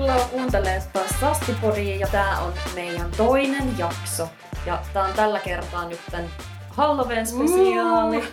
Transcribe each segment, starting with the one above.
Tervetuloa kuuntelemaan taas ja tää on meidän toinen jakso. Ja tää on tällä kertaa nyt tän Halloween spesiaali.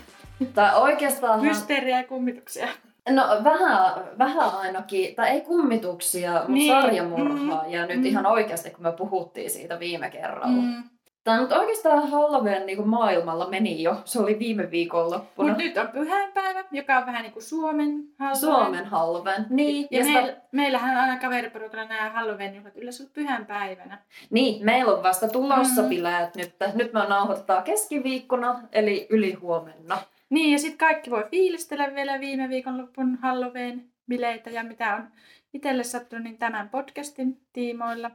Tai oikeastaan... Mysteeriä ja kummituksia. No vähän, vähän ainakin, tai ei kummituksia, mutta Niin, sarjamurhaa. mm, Ja nyt mm. ihan oikeasti, kun me puhuttiin siitä viime kerralla. Mm. Tämä nyt oikeastaan Halloween niin kuin maailmalla meni jo. Se oli viime viikonloppuna. Mutta nyt on pyhäinpäivä, joka on vähän niin kuin Suomen Halloween. Suomen Halloween. Niin, Ja, ja sitä- meil, meillähän on aina kaveriporukalla nämä Halloween-juhlat yleensä ollut pyhänpäivänä. Niin, meillä on vasta tulossa Mm. bileet nyt. Nyt me nauhoitetaan keskiviikkona, eli yli huomenna. Niin, ja sitten kaikki voi fiilistellä vielä viime viikonloppun Halloween-bileitä ja mitä on itselle sattunut niin tämän podcastin tiimoilla.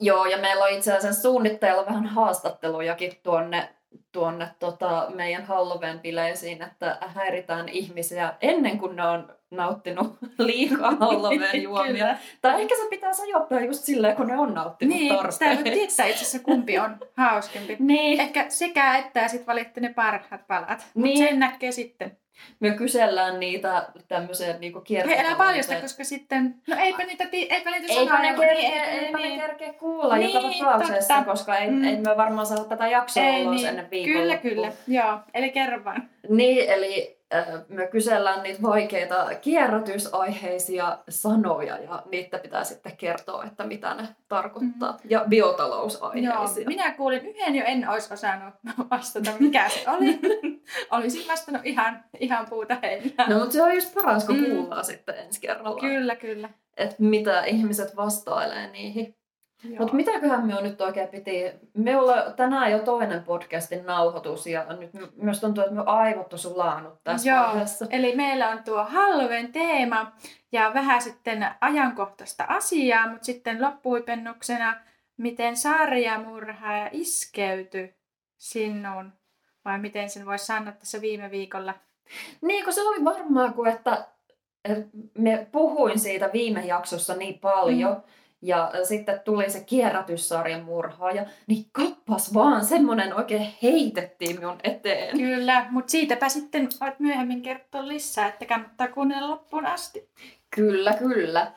Joo, ja meillä on itse asiassa suunnitteilla vähän haastattelujakin tuonne, tuonne tota, meidän Halloween-bileisiin, että häiritään ihmisiä ennen kuin ne on nauttinut liikaa Halloween-juomia. Kyllä. tai ehkä se pitää ajoittaa just silleen, kun ne on nauttinut Niin, tarpeeksi. tietää itse asiassa kumpi on hauskempi. Niin, Ehkä sekä että ja sitten valitte ne parhaat palat. Niin. sen näkee sitten. me kysellään niitä tämmöisiä niinku He elää paljasta, kiertotalouteen. koska sitten... No eipä niitä, ti- eipä niitä Eipä ne, sanoja, kerkeä, niin, eipä ne niin. kerkeä kuulla Niin, joka tapauksessa, koska ei, Mm. ei me varmaan saada tätä jaksoa Ei ulos niin. ennen Kyllä, viikonloppua. kyllä. Joo, eli kerro vaan. Niin, eli me kysellään niitä vaikeita kierrätysaiheisia sanoja ja niitä pitää sitten kertoa, että mitä ne tarkoittaa. Ja Joo, biotalousaiheisia. minä kuulin yhden jo, en olisi osannut vastata, mikä se oli. Olisin vastannut ihan, ihan puuta heinää. No, mutta se on just paras, kun Mm. kuullaan sitten ensi kerralla, Kyllä, kyllä. että mitä ihmiset vastailee niihin. Mutta mitäköhän me on nyt oikein piti? Me ollaan tänään jo toinen podcastin nauhoitus ja nyt my- myös tuntuu, että me aivot on sulanut tässä Joo. vaiheessa. Eli meillä on tuo Halloween teema ja vähän sitten ajankohtaista asiaa, mutta sitten loppuipennuksena, miten sarjamurhaaja iskeytyi sinuun, vai miten sen voisi sanoa tässä viime viikolla. Niin, kun se oli varmaan kuin, että että me puhuin siitä viime jaksossa niin paljon, Mm. Ja sitten tuli se kierrätyssarjan murhaaja, niin kappas vaan, semmonen oikein heitettiin minun eteen. Kyllä, mutta siitäpä sitten voit myöhemmin kertoa lisää, että kannattaa kuunnella loppuun asti. Kyllä, kyllä.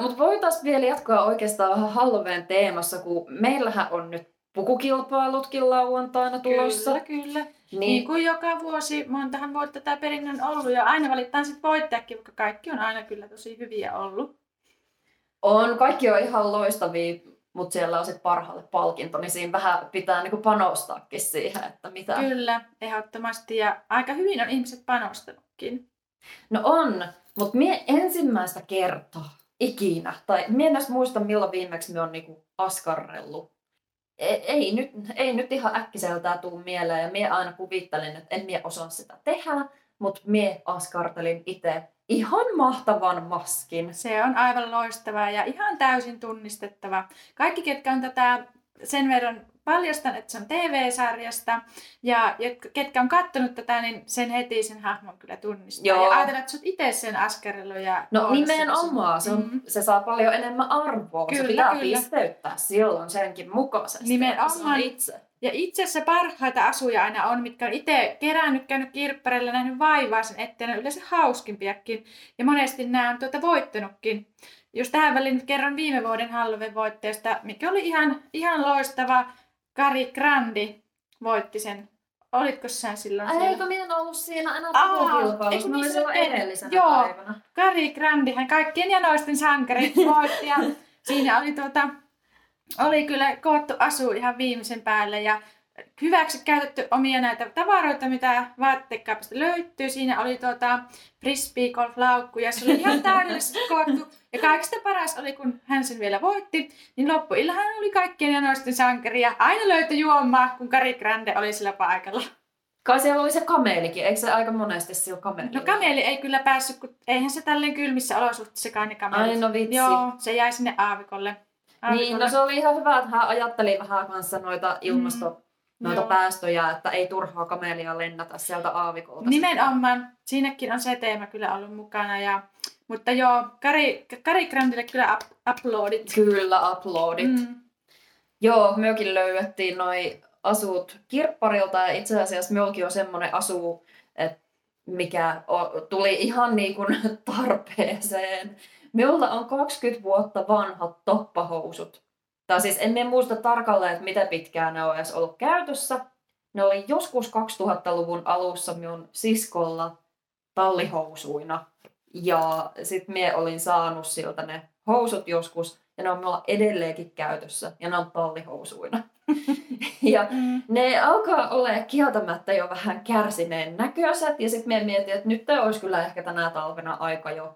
Mutta voitaisiin vielä jatkaa oikeastaan vähän Halloween teemassa, kun meillähän on nyt pukukilpailutkin lauantaina tulossa. Kyllä, kyllä. Niin. Niin, kuin joka vuosi, montahan vuotta tämä perinnön ollut ja aina valitaan sitten voittajakin, vaikka kaikki on aina kyllä tosi hyviä ollut. On, kaikki on ihan loistavia, mutta siellä on sitten parhaalle palkinto, niin siinä vähän pitää niinku panostaakin siihen, että mitä... Kyllä, ehdottomasti ja aika hyvin on ihmiset panostanutkin. No on, mutta mie ensimmäistä kertaa ikinä, tai mie en edes muista milloin viimeksi me on niinku askarrellut. Ei, ei, nyt, ei nyt ihan äkkiseltään tuu mieleen, ja mie aina kuvittelin, että en mie osaa sitä tehdä, mutta mie askartelin itse ihan mahtavan maskin. Se on aivan loistavaa ja ihan täysin tunnistettava. Kaikki, ketkä on tätä sen verran paljastan, että se on TV-sarjasta ja ketkä on kattonut tätä, niin sen heti sen hahmon kyllä tunnistaa. Joo. Ja ajatella, että sä oot itse sen askarrellut ja No nimenomaan, se, on, Mm. se saa paljon enemmän arvoa. se Kyllä, pitää kyllä. pisteyttää silloin senkin mukaisesti. Nimenomaan. se on itse. Ja itse asiassa parhaita asuja aina on, mitkä on itse kerännyt, käynyt kirppareilla, nähnyt vaivaa sen eteen, on yleensä hauskimpiakin. Ja monesti nämä on tuota voittanutkin. Jos tähän väliin kerron viime vuoden Halloween voitteesta, mikä oli ihan, ihan loistava. Kari Grandi voitti sen. Olitko sä silloin Ai, siellä? eikö minä ollut siinä enää eikö Mä olin silloin edellisenä Joo. päivänä. Kari Grandi, hän kaikkien janoisten sankari voitti ja siinä oli, tuota, oli kyllä koottu asu ihan viimeisen päälle ja hyväksi käytetty omia näitä tavaroita, mitä vaatekaapista löytyy. Siinä oli tuota frisbee golf laukku ja se oli ihan täydellisesti koottu. Ja kaikista paras oli, kun hän sen vielä voitti, niin loppuillahan oli kaikkien janoisten sankari ja aina löytyi juomaa, kun Kari Grande oli sillä paikalla. Kai siellä oli se kamelikin, eikö se aika monesti sillä kameli? No kameli ei kyllä päässyt, kun eihän se tälleen kylmissä olosuhteissakaan ne kamelit. Ai no vitsi. Joo, se jäi sinne aavikolle. Niin, no se oli ihan hyvä, että hän ajatteli vähän kanssa noita ilmasto, Mm, noita joo. päästöjä, että ei turhaa kamelia lennätä sieltä aavikolta. Nimenomaan. Siinäkin on se teema kyllä ollut mukana. Ja, mutta joo, Kari, Kari Grandille kyllä up, uploadit. Kyllä, uploadit. Mm. Mm. Joo, mekin löydettiin noi asut kirpparilta ja itse asiassa meilläkin on semmoinen asu, että mikä tuli ihan niin kuin tarpeeseen. Minulla on 20 vuotta vanhat toppahousut. Tai siis en muista tarkalleen, että mitä pitkään ne on edes ollut käytössä. Ne oli joskus 2000-luvun alussa minun siskolla tallihousuina. Ja sitten minä olin saanut siltä ne housut joskus. Ja ne on minulla edelleenkin käytössä. Ja ne on tallihousuina. ja mm. ne alkaa olla kieltämättä jo vähän kärsineen näköiset. Ja sitten minä mietin, että nyt olisi kyllä ehkä tänä talvena aika jo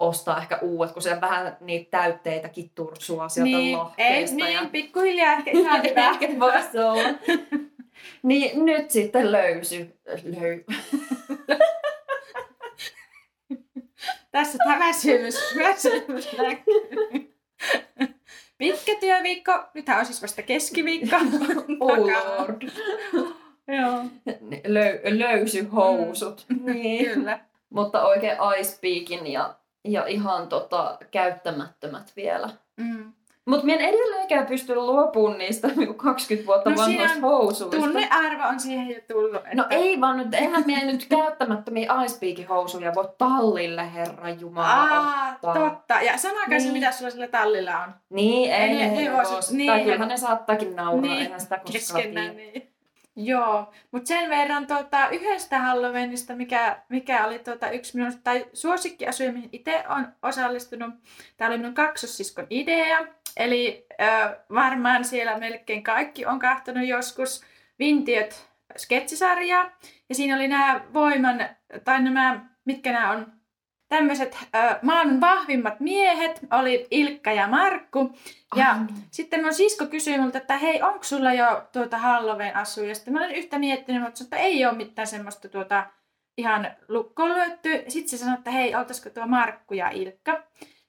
ostaa ehkä uudet, kun se vähän niitä täytteitäkin tursua sieltä niin, lohkeista. Ei, ja... niin, pikkuhiljaa ehkä ihan hyvä. ehkä voisi olla. niin nyt sitten löysy. Löy. Tässä tämä väsymys, väsymys näkyy. Pitkä työviikko, nythän on siis vasta keskiviikko. oh lord. Joo. Löy, löysyhousut. Mm. Niin. Kyllä. Mutta oikein Ice Peakin ja, ja ihan tota, käyttämättömät vielä. Mm. Mutta minä en edelleenkään pysty luopumaan niistä 20 vuotta no, vanhoista housuista. Tunnearvo on siihen jo tullut. Että... No ei vaan nyt, eihän minä nyt käyttämättömiä housuja voi tallille, herra Jumala, Aa, ottaa. totta. Ja sanokaa niin. se, mitä sulla sillä tallilla on. Niin, ei, ei ne, ne, voisi. Niin. Tai kyllähän ne saattaakin nauraa, niin. eihän sitä koskaan Keskenään, niin. Joo, mutta sen verran tuota, yhdestä Halloweenista, mikä, mikä oli tuota, yksi minun tai suosikkiasuja, mihin itse olen osallistunut. Tämä oli minun kaksossiskon idea. Eli äh, varmaan siellä melkein kaikki on kahtonut joskus Vintiöt sketsisarjaa. Ja siinä oli nämä voiman, tai nämä, mitkä nämä on, tämmöiset äh, maailman vahvimmat miehet, oli Ilkka ja Markku. Ja oh. sitten mun sisko kysyi multa, että hei, onko sulla jo tuota Halloween asuja? Ja sitten mä olin yhtä miettinyt, että ei ole mitään semmoista tuota, ihan lukkoon lyötty. Sitten se sanoi, että hei, oltaisiko tuo Markku ja Ilkka.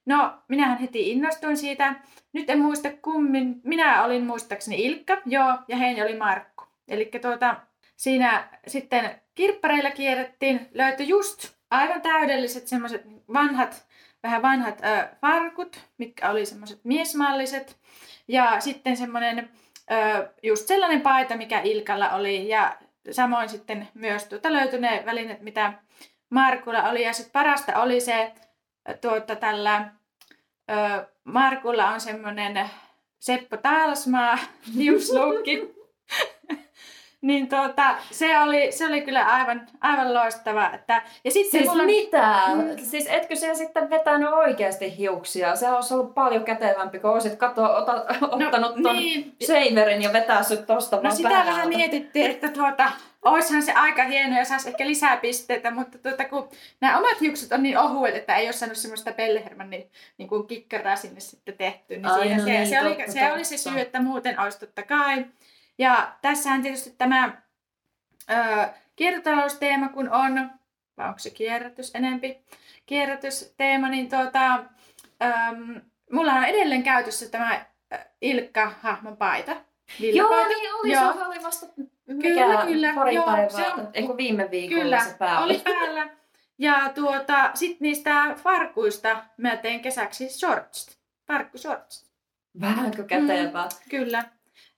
No, minähän heti innostuin siitä. Nyt en muista kummin. Minä olin muistaakseni Ilkka, joo, ja Heini oli Markku. Eli tuota, siinä sitten kirppareilla kierrettiin, löytyi just aivan täydelliset semmoiset vanhat, vähän vanhat ö, farkut, mitkä oli semmoiset miesmalliset. Ja sitten semmoinen just sellainen paita, mikä Ilkalla oli. Ja samoin sitten myös tuota löytyi ne välineet, mitä Markulla oli. Ja sitten parasta oli se tuota, tällä ö, Markulla on semmoinen Seppo Talsmaa hiuslukki. niin tuota, se oli, se oli kyllä aivan, aivan loistava. Että, ja sitten siis mulla... mitä? Mm. Siis etkö se sitten vetänyt oikeasti hiuksia? Se olisi ollut paljon kätevämpi, kun olisit kato, ota, no, ottanut ton niin. seiverin ja vetää sut tosta no, sitä päältä. vähän mietittiin, että tuota, Oishan se aika hieno ja saisi ehkä lisää pisteitä, mutta tuota, kun nämä omat hiukset on niin ohuet, että ei ole saanut semmoista pelleherman niin, niin kuin kikkaraa sinne sitten tehty, niin, Ai, no se, niin, se, oli, totta, se oli se syy, että muuten olisi totta kai. Ja tässähän tietysti tämä ö, kiertotalousteema, kun on, vai onko se kierrätys enempi, kierrätysteema, niin tuota, ö, mulla on edelleen käytössä tämä Ilkka-hahmon paita. Joo, niin oli, Joo. se oli vasta mikä kyllä, kyllä. pari Joo, päivää, se on, eikö viime viikolla kyllä, se päällä? oli päällä. Ja tuota, sitten niistä farkuista mä tein kesäksi shorts, farkkushorts. Vähänkö kätevää? Mm, kyllä.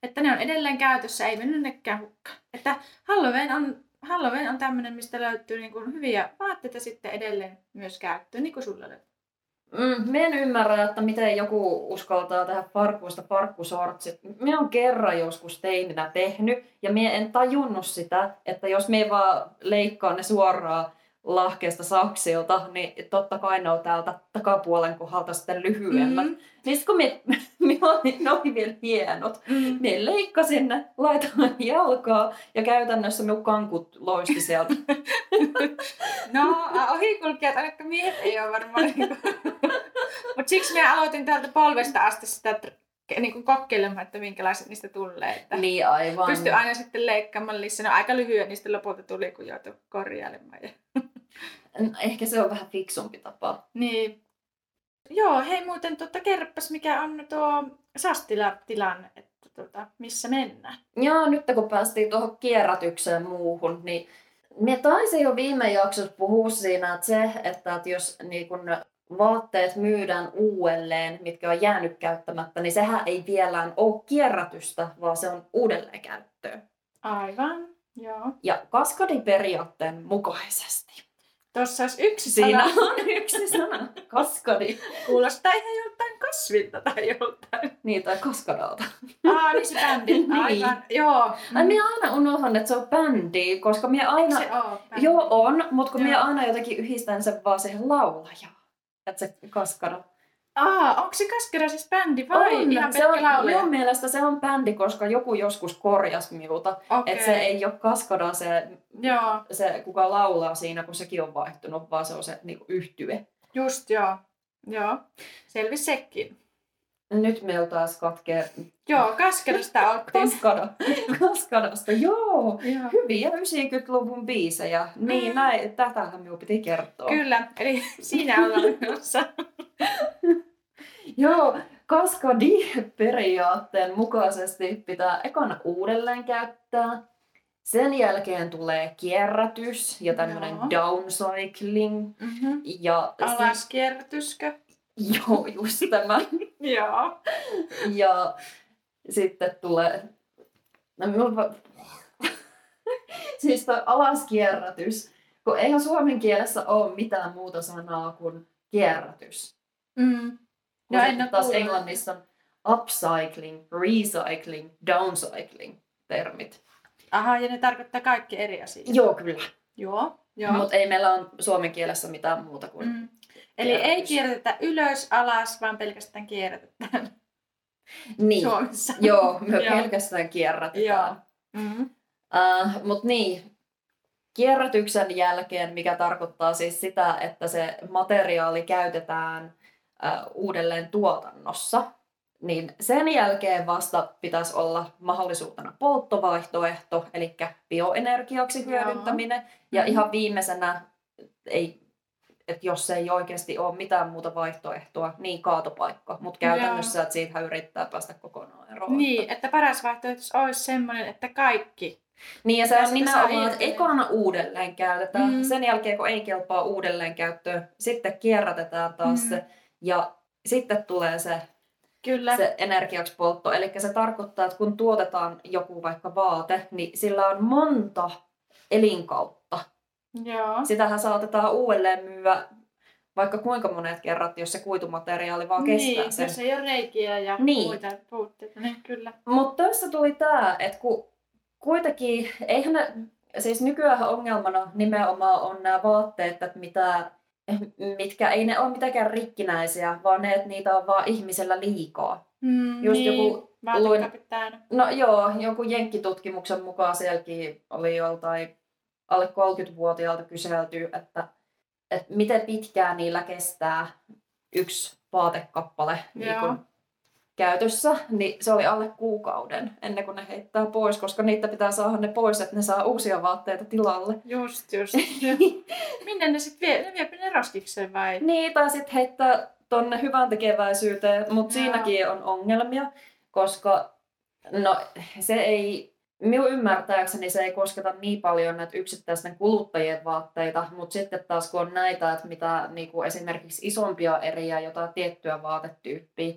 Että ne on edelleen käytössä, ei mennyt nekään hukkaan. Että Halloween on, Halloween on tämmöinen, mistä löytyy niin kuin hyviä vaatteita sitten edelleen myös käyttöön, niin kuin sulla löytyy. Mm, en ymmärrä, että miten joku uskaltaa tehdä farkuista farkkusortsit. Minä on kerran joskus teininä tehnyt ja minä en tajunnut sitä, että jos me vaan leikkaan ne suoraan lahkeesta saksilta, niin totta kai ne on täältä takapuolen kohdalta sitten lyhyemmät. Mm-hmm. Niin sitten kun me, me oli, ne oli vielä hienot, mm-hmm. me leikkasin ne, laitoin jalkaa ja käytännössä minun kankut loisti sieltä. no, ohikulkijat, ainakaan miehet ei ole varmaan. Niin Mutta siksi me aloitin täältä polvesta asti sitä niin kuin kokeilemaan, että minkälaiset niistä tulee. Että niin aivan. Pystyi aina sitten leikkaamaan lisää. No, aika lyhyen niistä lopulta tuli, kun joutui korjailemaan. Ja... Ehkä se on vähän fiksumpi tapa. Niin. Joo, hei muuten tota, kerropas mikä on tuo Sastila-tilanne, että tota, missä mennään. Joo, nyt kun päästiin tuohon kierrätykseen muuhun, niin me taisin jo viime jaksossa puhua siinä, että se, että jos niin kun vaatteet myydään uudelleen, mitkä on jäänyt käyttämättä, niin sehän ei vielä ole kierrätystä, vaan se on uudelleenkäyttöä. Aivan. Joo. Ja kaskadiperiaatteen mukaisesti. Tuossa olisi yksi Siinä sana. on yksi sana. Kaskadi. Kuulostaa ihan joltain kasvilta tai joltain. Niin, tai kaskadalta. Aa, niin se bändi. Niin. Aivan. Joo. Ai minä aina unohdan, että se on bändi, koska minä aina... Se on bändi. Joo, on, mutta kun Joo. minä aina jotenkin yhdistän sen vaan siihen laulajaan. Että se kaskada. Aa, onko se Kaskera siis bändi vai on, ihan se on, laulaja? minun mielestä se on bändi, koska joku joskus korjasi minulta. Okei. Että se ei ole kaskada se, Joo, se, kuka laulaa siinä, kun sekin on vaihtunut, vaan se on se niin yhtye. just joo. Joo, selvisi sekin. Nyt meillä taas katkee Joo, Kaskerasta oltiin. kaskada. Kaskadasta, joo. Joo. Hyviä 90-luvun biisejä. Niin, Mm. näin, tätähän minun piti kertoa. Kyllä, eli siinä ollaan menossa. Joo, kaskadi-periaatteen mukaisesti pitää ekana uudelleen käyttää. Sen jälkeen tulee kierrätys ja tämmöinen Joo. downcycling. Mm-hmm. Ja Alaskierrätyskö? joo, just tämä. Joo. Ja sitten tulee... No, minulla... siis toi alaskierrätys. Kun eihän suomen kielessä ole mitään muuta sanaa kuin kierrätys. Mm. No, en oo taas englannissa on upcycling, recycling, downcycling termit. Aha, ja ne tarkoittaa kaikki eri asioita. Joo, kyllä. Joo. Joo. Mutta ei meillä ole suomen kielessä mitään muuta kuin... Mm. Eli ei kierrätetä ylös, alas, vaan pelkästään kierrätetään Niin. Suomessa. Joo, me Joo. pelkästään kierrätetään. Mm. Uh, Mutta niin, kierrätyksen jälkeen, mikä tarkoittaa siis sitä, että se materiaali käytetään uudelleen tuotannossa, niin sen jälkeen vasta pitäisi olla mahdollisuutena polttovaihtoehto, eli bioenergiaksi Joo. hyödyntäminen. Ja Mhm. ihan viimeisenä, ei, että jos ei oikeasti ole mitään muuta vaihtoehtoa, niin kaatopaikka. Mutta käytännössä, että siitä yrittää päästä kokonaan eroon. Niin, että paras vaihtoehto olisi semmoinen, että kaikki. Niin ja se on nimenomaan, että ekana uudelleen käytetään. Mm. Sen jälkeen, kun ei kelpaa uudelleen käyttöön, sitten kierrätetään taas Mm. se. Ja sitten tulee se, Kyllä. se energiaksi poltto. Eli se tarkoittaa, että kun tuotetaan joku vaikka vaate, niin sillä on monta elinkautta. Joo. Sitähän saatetaan uudelleen myyä vaikka kuinka monet kerrat, jos se kuitumateriaali vaan kestää niin, sen. jos ei ole reikiä ja Niin. muita puutteita, niin kyllä. Mutta tässä tuli tämä, että kun kuitenkin, eihän ne, siis nykyään ongelmana nimenomaan on nämä vaatteet, että mitä, mitkä ei ne ole mitenkään rikkinäisiä, vaan ne, että niitä on vaan ihmisellä liikaa. Mm, Just niin, joku täynnä. No joo, jonkun jenkkitutkimuksen mukaan sielläkin oli joltain alle 30-vuotiaalta kyselty, että, että miten pitkään niillä kestää yksi vaatekappale niin Joo. kun käytössä, niin se oli alle kuukauden ennen kuin ne heittää pois, koska niitä pitää saada ne pois, että ne saa uusia vaatteita tilalle. Just, just. Minne ne sitten vie? Ne viepä ne roskikseen vai? Niin, tai sitten heittää tonne hyvän tekeväisyyteen, mutta siinäkin on ongelmia, koska no se ei, minun ymmärtääkseni se ei kosketa niin paljon näitä yksittäisten kuluttajien vaatteita, mutta sitten taas kun on näitä, että mitä niinku esimerkiksi isompia eriä, jotain tiettyä vaatetyyppiä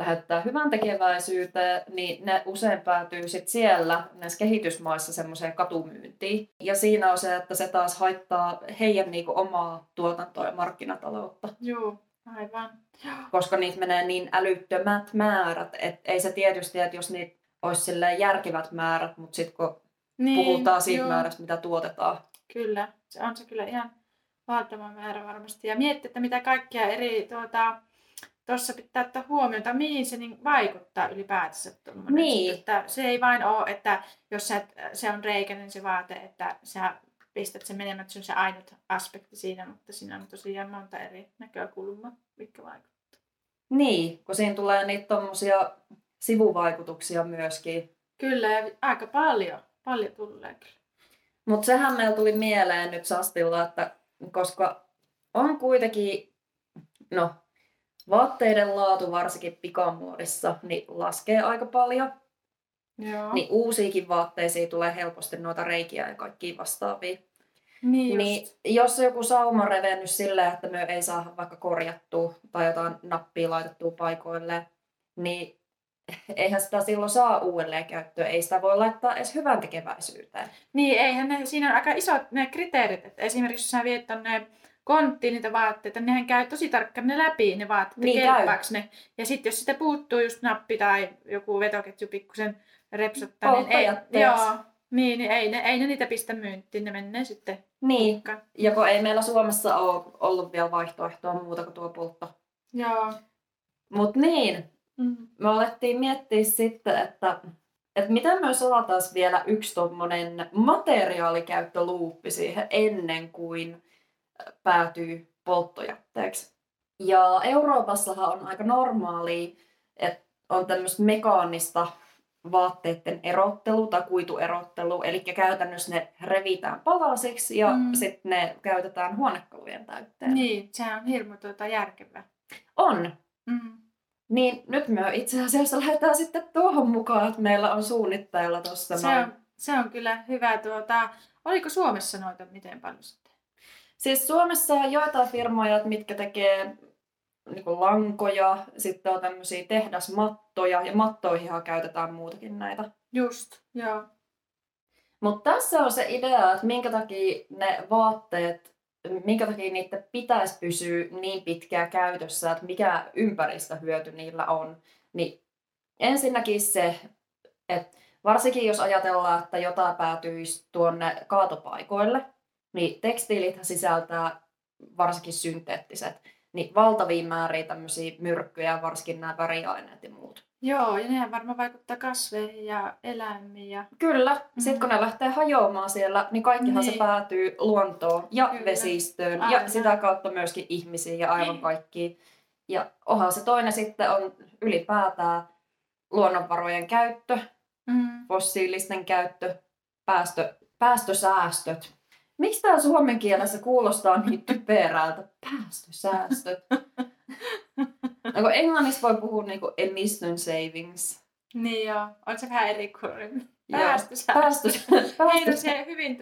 lähettää hyvän tekeväisyyteen, niin ne usein päätyy sit siellä näissä kehitysmaissa semmoiseen katumyyntiin. Ja siinä on se, että se taas haittaa heidän niinku omaa tuotantoa ja markkinataloutta Joo, aivan. koska niitä menee niin älyttömät määrät, että ei se tietysti, että jos niitä olisi järkevät määrät, mutta sitten kun Niin, puhutaan siitä joo, määrästä, mitä tuotetaan. Kyllä, se on se kyllä ihan valtava määrä varmasti. Ja miettiä, että mitä kaikkia eri tuota, tuossa pitää ottaa huomioon, tai mihin se niin vaikuttaa ylipäätänsä. Niin. Että se ei vain ole, että jos sä, se on reikäinen se vaate, että sä pistät sen menemään, että se on se ainut aspekti siinä, mutta siinä on tosiaan monta eri näkökulmaa, mitkä vaikuttavat. Niin, kun siinä tulee niitä tommosia sivuvaikutuksia myöskin. Kyllä, ja aika paljon, paljon tulee kyllä. Mutta sehän meillä tuli mieleen nyt Sastilla, että koska on kuitenkin, no, vaatteiden laatu varsinkin pikamuodissa, niin laskee aika paljon. Joo. Niin uusiakin vaatteisiin tulee helposti noita reikiä ja kaikkia vastaavia. niin, Niin jos joku sauma revennyt silleen, että me ei saa vaikka korjattua tai jotain nappia laitettua paikoille, niin eihän sitä silloin saa uudelleen käyttöön. Ei sitä voi laittaa edes hyvän tekeväisyyteen. Niin, eihän ne, siinä on aika isot ne kriteerit. Että esimerkiksi jos sä viet tonne konttiin niitä vaatteita, nehän käy tosi tarkkaan ne läpi ne vaatteet, Niin kelpaaks ne. Ja sitten jos sitä puuttuu just nappi tai joku vetoketju pikkusen repsottaa, niin ei, joo, niin, niin ei, ne, ei ne niitä pistä myyntiin, ne menee sitten Niin, hukkaan. ja kun ei meillä Suomessa ole ollut vielä vaihtoehtoa muuta kuin tuo poltto. Joo. Mutta niin, Mm. me alettiin miettiä sitten, että, että miten me saataisiin vielä yksi tuommoinen materiaalikäyttöluuppi siihen ennen kuin päätyy polttojätteeksi. Ja Euroopassahan on aika normaalia, että on tämmöistä mekaanista vaatteiden erottelu tai kuituerottelu, eli käytännössä ne revitään palasiksi ja Mm. sitten ne käytetään huonekalujen täytteen. Niin, se on hirmu tuota järkevää. On. Mm. Niin nyt me itse asiassa lähdetään sitten tuohon mukaan, että meillä on suunnitteilla tuossa Se on, se on kyllä hyvä. Tuota, oliko Suomessa noita miten paljon sitten? Siis Suomessa on joitain firmoja, mitkä tekee niin lankoja, sitten on tämmöisiä tehdasmattoja, ja mattoihinhan käytetään muutakin näitä. Just, joo. Mutta tässä on se idea, että minkä takia ne vaatteet, minkä takia niiden pitäisi pysyä niin pitkään käytössä, että mikä ympäristöhyöty niillä on. Niin ensinnäkin se, että varsinkin jos ajatellaan, että jotain päätyisi tuonne kaatopaikoille, niin tekstiilithän sisältää varsinkin synteettiset, niin valtavia määriä tämmöisiä myrkkyjä, varsinkin nämä väriaineet ja muut. Joo, ja nehän varmaan vaikuttaa kasveihin ja eläimiin. Ja... Kyllä. Mm. Sitten kun ne lähtee hajoamaan siellä, niin kaikkihan Niin. se päätyy luontoon ja Kyllä. vesistöön Aivan. ja sitä kautta myöskin ihmisiin ja aivan Niin. kaikkiin. Ja onhan se toinen sitten on ylipäätään luonnonvarojen käyttö, Mm. fossiilisten käyttö, päästö, päästösäästöt. Miksi tämä suomen kielessä kuulostaa niin typerältä? Päästösäästöt. No, kun englannissa voi puhua niinku emission savings. Niin joo, on se vähän eri kuin päästösäästö. Päästö, Heitä päästö, se hyvin.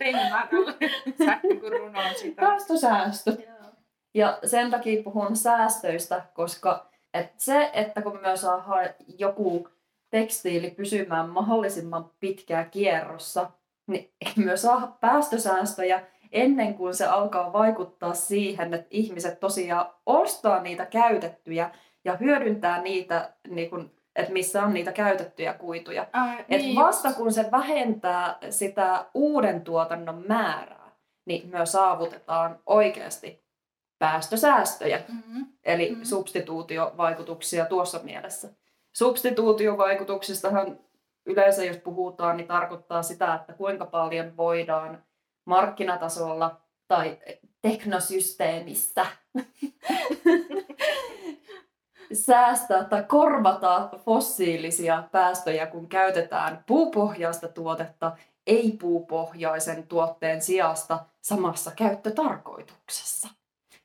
Sähkö kun runo on sitä. päästösäästöt. Joo. Ja sen takia puhun säästöistä, koska et se, että kun me saadaan joku tekstiili pysymään mahdollisimman pitkään kierrossa, niin me saa päästösäästöjä ennen kuin se alkaa vaikuttaa siihen, että ihmiset tosiaan ostaa niitä käytettyjä ja hyödyntää niitä, niin kun, että missä on niitä käytettyjä kuituja. Ai, Et niin vasta just. kun se vähentää sitä uuden tuotannon määrää, niin me saavutetaan oikeasti päästösäästöjä, Mm-hmm. eli Mhm. substituutiovaikutuksia tuossa mielessä. Substituutiovaikutuksistahan yleensä, jos puhutaan, niin tarkoittaa sitä, että kuinka paljon voidaan markkinatasolla tai teknosysteemissä säästää tai korvata fossiilisia päästöjä, kun käytetään puupohjaista tuotetta ei-puupohjaisen tuotteen sijasta samassa käyttötarkoituksessa.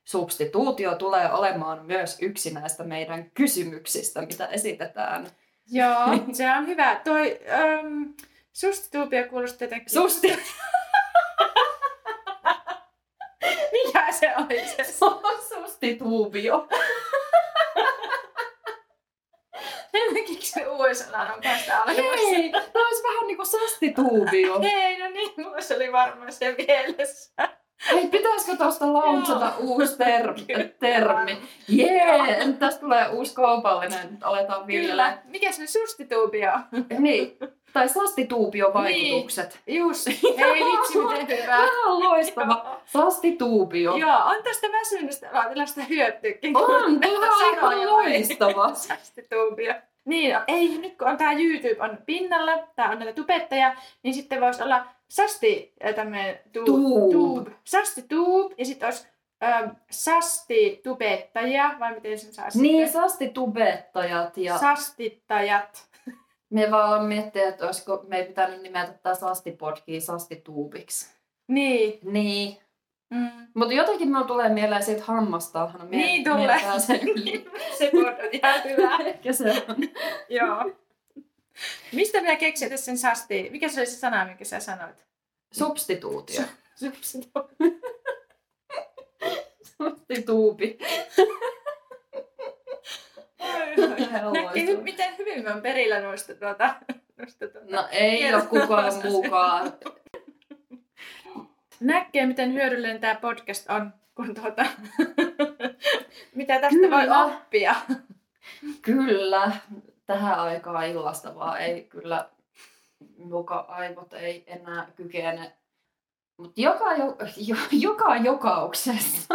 Substituutio tulee olemaan myös yksi näistä meidän kysymyksistä, mitä esitetään. Joo, se on hyvä. Toi um, sustituutio kuulostaa jotenkin... Susti! Mikä se oli se? Substituutio. Miksi se USA on Hei, olemassa? tämä olisi vähän niin kuin sastituutio. Hei, no niin, mulla se oli varmaan se mielessä. Hei, pitäisikö tuosta launchata Joo. uusi ter- termi? Jee, yeah, tästä tulee uusi kaupallinen, aletaan viljelemään. Kyllä. Mikä se sustituutio? Niin, tai sastituupiovaikutukset. Just. Hei vitsi, miten hyvä. Ihan loistava. Joo. Sastituupio. Joo, on tästä väsynystä tällaista hyötyäkin. On, tämä on ihan loistava. Sastituutio. Niin, ei, nyt kun on tää YouTube on pinnalla, tää on näitä tubetteja, niin sitten voisi olla sasti äh, tämmönen tu- Tube. tube. Sasti tube, ja sitten olisi ähm, sasti tubettajia, vai miten sen saa Niin, sitten? sastitubettajat ja Sastittajat. me vaan miettiä, että olisiko me ei pitänyt nimetä tämä sastipodkia sastituubiksi. Niin. Niin. Mm. Mutta jotenkin mulla tulee mieleen siitä hammasta. Niin tulee. Se se on ihan hyvä. Ehkä se on. Joo. Mistä minä keksin tässä sen sasti? Mikä se oli se sana, minkä sä sanoit? Substituutio. Substituutio. Substituupi. Näkee, hy- miten hyvin mä oon perillä noista tuota, noista tuota. No ei ole kukaan muukaan. Näkee, miten hyödyllinen tämä podcast on, kun tuota, mitä tästä Kyllä. voi oppia. Kyllä, tähän aikaan illasta vaan ei kyllä, joka aivot ei enää kykene. Mutta joka, jo, jo, joka jokauksessa,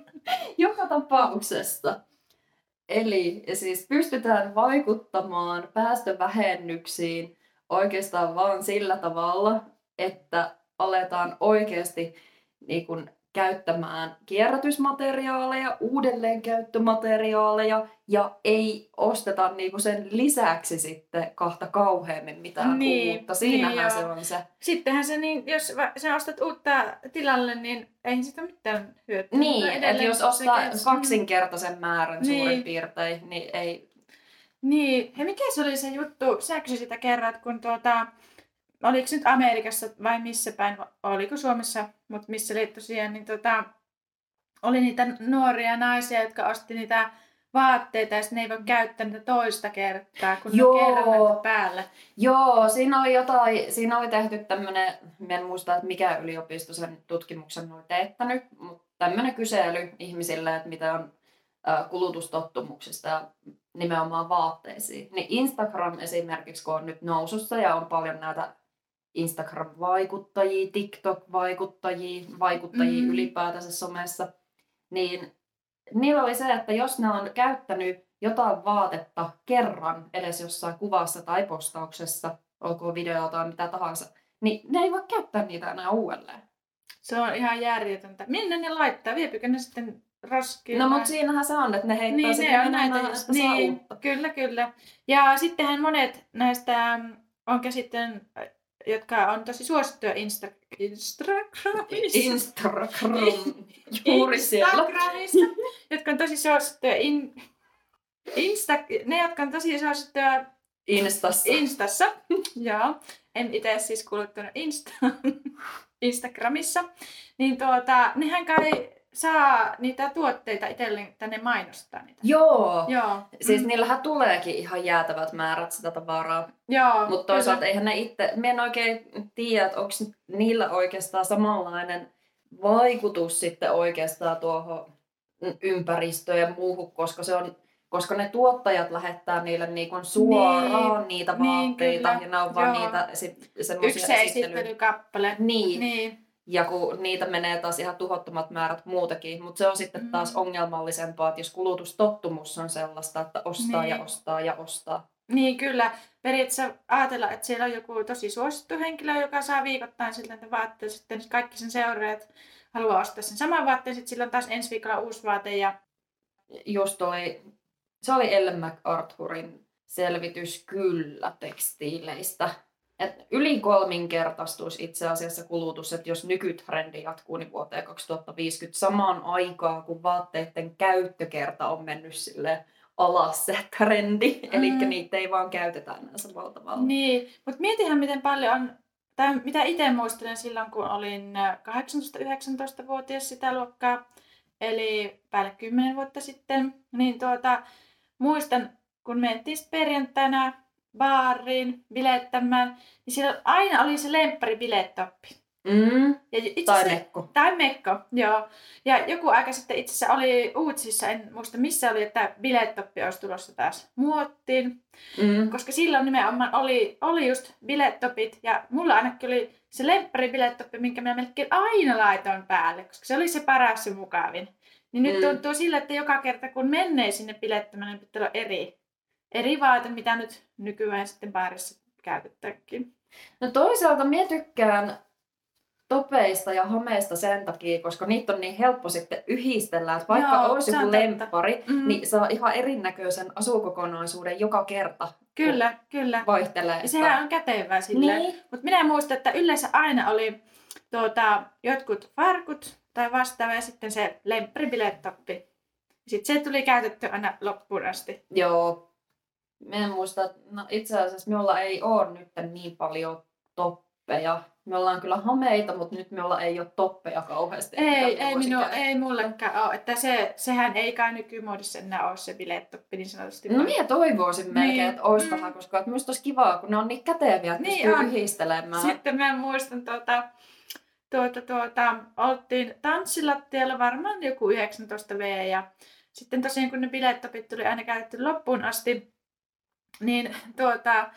joka tapauksessa. Eli siis pystytään vaikuttamaan päästövähennyksiin oikeastaan vaan sillä tavalla, että aletaan oikeasti niin kun, käyttämään kierrätysmateriaaleja, uudelleenkäyttömateriaaleja ja ei osteta niinku sen lisäksi sitten kahta kauheammin mitään Niin, uutta. Siinähän niin se on se. Sittenhän se niin, jos sä ostat uutta tilalle, niin ei sitä mitään hyötyä. Niin, että jos se ostaa kes- kaksinkertaisen määrän Niin. suurin piirtein, niin ei... Niin, hei mikä se oli se juttu, säkö sitä kerrat, kun tuota, oliko nyt Amerikassa vai missä päin, oliko Suomessa, mutta missä oli tosiaan, niin tota, oli niitä nuoria naisia, jotka osti niitä vaatteita ja sitten ne ei voi käyttää niitä toista kertaa, kun Joo. ne on kerran päälle. Joo, siinä oli jotain, siinä oli tehty tämmöinen, en muista, että mikä yliopisto sen tutkimuksen oli teettänyt, mutta tämmöinen kysely ihmisille, että mitä on kulutustottumuksista ja nimenomaan vaatteisiin. Niin Instagram esimerkiksi, kun on nyt nousussa ja on paljon näitä Instagram-vaikuttajia, TikTok-vaikuttajia, vaikuttajia Mm. mm. ylipäätänsä somessa, niin niillä oli se, että jos ne on käyttänyt jotain vaatetta kerran edes jossain kuvassa tai postauksessa, olkoon video tai mitä tahansa, niin ne ei voi käyttää niitä enää uudelleen. Se on ihan järjetöntä. Minne ne laittaa? Viepikö ne sitten roskiin? No vai? mutta siinähän se on, että ne heittää Niin, sitten ne näitä, saa niin, uutta. kyllä, kyllä. Ja sittenhän monet näistä mm, on käsitten, jotka on tosi suosittuja Insta, Instagramissa. Instagram, juuri. Instagramissa, jotka on tosi suosittuja in, Insta, ne, jotka on tosi suosittuja Instassa. Instassa. Joo. En itse siis kuluttanut Insta, Instagramissa. Niin tuota, nehän kai saa niitä tuotteita itselleen tänne mainostaa niitä. Joo. Joo. Siis Mm. niillähän tuleekin ihan jäätävät määrät sitä tavaraa. Joo. Mutta toisaalta eihän ne itse, mä en oikein tiedä, että onko niillä oikeastaan samanlainen vaikutus sitten oikeastaan tuohon ympäristöön ja muuhun, koska se on koska ne tuottajat lähettää niille niinku suoraan Niin, niitä niin, vaatteita kyllä. ja ne on vaan Joo. niitä Yksi semmoisia esittelyjä. esittelykappale. Niin. Niin. Ja kun niitä menee taas ihan tuhottomat määrät muutakin, mutta se on sitten taas Mm. ongelmallisempaa, että jos kulutustottumus on sellaista, että ostaa Niin. ja ostaa ja ostaa. Niin kyllä. Periaatteessa ajatella, että siellä on joku tosi suosittu henkilö, joka saa viikoittain siltä niitä vaatteita. Sitten kaikki sen seuraajat haluaa ostaa sen saman vaatteen. Sitten sillä on taas ensi viikolla uusi vaate. Ja... Just oli, se oli Ellen MacArthurin selvitys kyllä tekstiileistä. Et yli kolminkertaistuisi itse asiassa kulutus, että jos nykytrendi jatkuu niin vuoteen 2050 samaan aikaan, kun vaatteiden käyttökerta on mennyt sille alas se trendi. Mm. Eli niitä ei vaan käytetä enää samalla tavalla. Niin, mutta mietihän miten paljon on, tai mitä itse muistelen silloin, kun olin äh, 18-19-vuotias sitä luokkaa, eli päälle 10 vuotta sitten, niin tuota, muistan, kun mentiin perjantaina baariin bilettämään, niin siellä aina oli se lemppari bilettoppi. Mm. Ja itse Tai mekko. tai Mekko, joo. Ja joku aika sitten itse asiassa oli uutisissa, en muista missä oli, että bilettoppi olisi tulossa taas muottiin. Mm. Koska silloin nimenomaan oli, oli just bilettopit ja mulla ainakin oli se lemppari bilettoppi, minkä mä melkein aina laitoin päälle, koska se oli se paras ja mukavin. Niin nyt Mm. tuntuu sille, että joka kerta kun menee sinne bilettämään, niin pitää olla eri, eri vaate, mitä nyt nykyään sitten baarissa käytetäänkin. No toisaalta minä tykkään topeista ja homeista sen takia, koska niitä on niin helppo sitten yhdistellä, että vaikka Joo, olisi joku lemppari, Mm. niin saa ihan erinäköisen asukokonaisuuden joka kerta. Kyllä, kyllä. Vaihtelee. Ja sehän on kätevää silleen. Niin. Mutta minä muistan, että yleensä aina oli tuota, jotkut farkut tai vastaava ja sitten se lempparibilettoppi. Sitten se tuli käytetty aina loppuun asti. Joo. Mä en muista, no itse asiassa minulla ei ole nyt niin paljon toppeja. Me ollaan kyllä hameita, mutta nyt me ollaan, ei ole toppeja kauheasti. Ei, me ei, minu, ei mullekaan ole. Että se, sehän ei kai nykymuodissa enää ole se bilettoppi niin sanotusti. No minä toivoisin Niin. melkein, että olisi Mm. vähän, koska että minusta olisi kivaa, kun ne on niin käteviä, että Niin pystyy on. yhdistelemään. Sitten mä muistan tuota, tuota, tuota, oltiin tanssilattialla varmaan joku 19 V ja sitten tosiaan kun ne bilettopit tuli aina käytetty loppuun asti, niin tuota,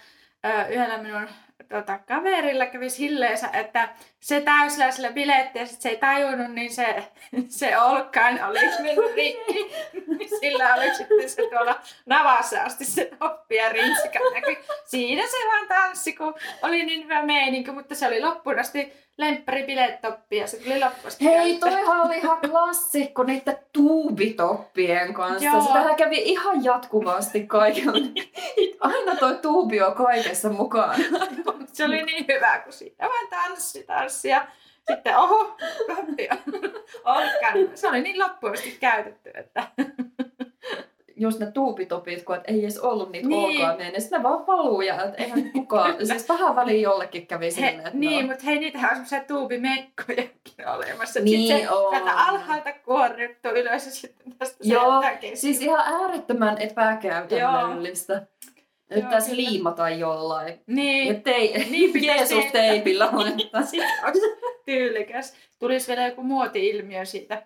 yhdellä minun tuota, kaverilla kävi silleensä, että se täysillä sillä biletti ja sit se ei tajunnut, niin se, se olkkain oli mennyt rikki. Sillä oli sitten se tuolla navassa asti se toppi ja rintsika näkyi. Siinä se vaan tanssi, kun oli niin hyvä meininki, mutta se oli loppuun asti lemppari bilettoppi ja se tuli loppuun asti Hei, toihan oli ihan klassikko niiden tuubitoppien kanssa. Joo. Sitähän kävi ihan jatkuvasti kaikilla. Aina toi tuubi on kaikessa mukana. Se oli niin hyvä, kun siinä vaan tanssi, tanssi ja sitten oho, toppi olkkaan. Se oli niin loppuun asti käytetty, että Just ne tuubitopit, kun et ei edes ollut niitä Niin. niin. niin sitten ne vaan valuu ja et eihän kukaan, siis vähän väliin jollekin kävi he, silleen, että niin, no, mutta hei, niitähän on semmoisia tuubimekkojakin olemassa. Niin Sitten se on. sieltä alhaalta kuorruttu ylös ja sitten tästä Joo, siis ihan äärettömän epäkäytännöllistä. Nyt Joo, tässä kyllä. liimata jollain. Ja Niin, tei, Niin Jeesus teipillä olisi tyylikäs. Tulisi vielä joku muoti-ilmiö siitä.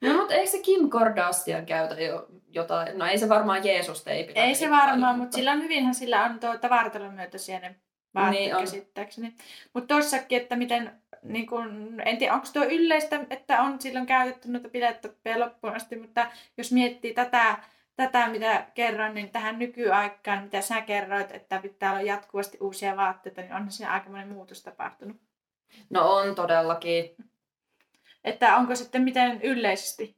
No mutta eikö se Kim Kardashian käytä jo jotain? No ei se varmaan Jeesus teipillä. Ei se niin varmaan, paljon, mutta sillä on hyvinhän sillä on tuota vartalon myötäisiä ne vaatteet Niin käsittääkseni. Mutta tossakin, että miten, niin kun, en tiedä onko tuo yleistä, että on silloin käytetty noita bilettoppeja loppuun asti, mutta jos miettii tätä, tätä mitä kerroin, niin tähän nykyaikaan, mitä sä kerroit, että pitää olla jatkuvasti uusia vaatteita, niin onhan siinä aikamoinen muutos tapahtunut. No on todellakin. Että onko sitten miten yleisesti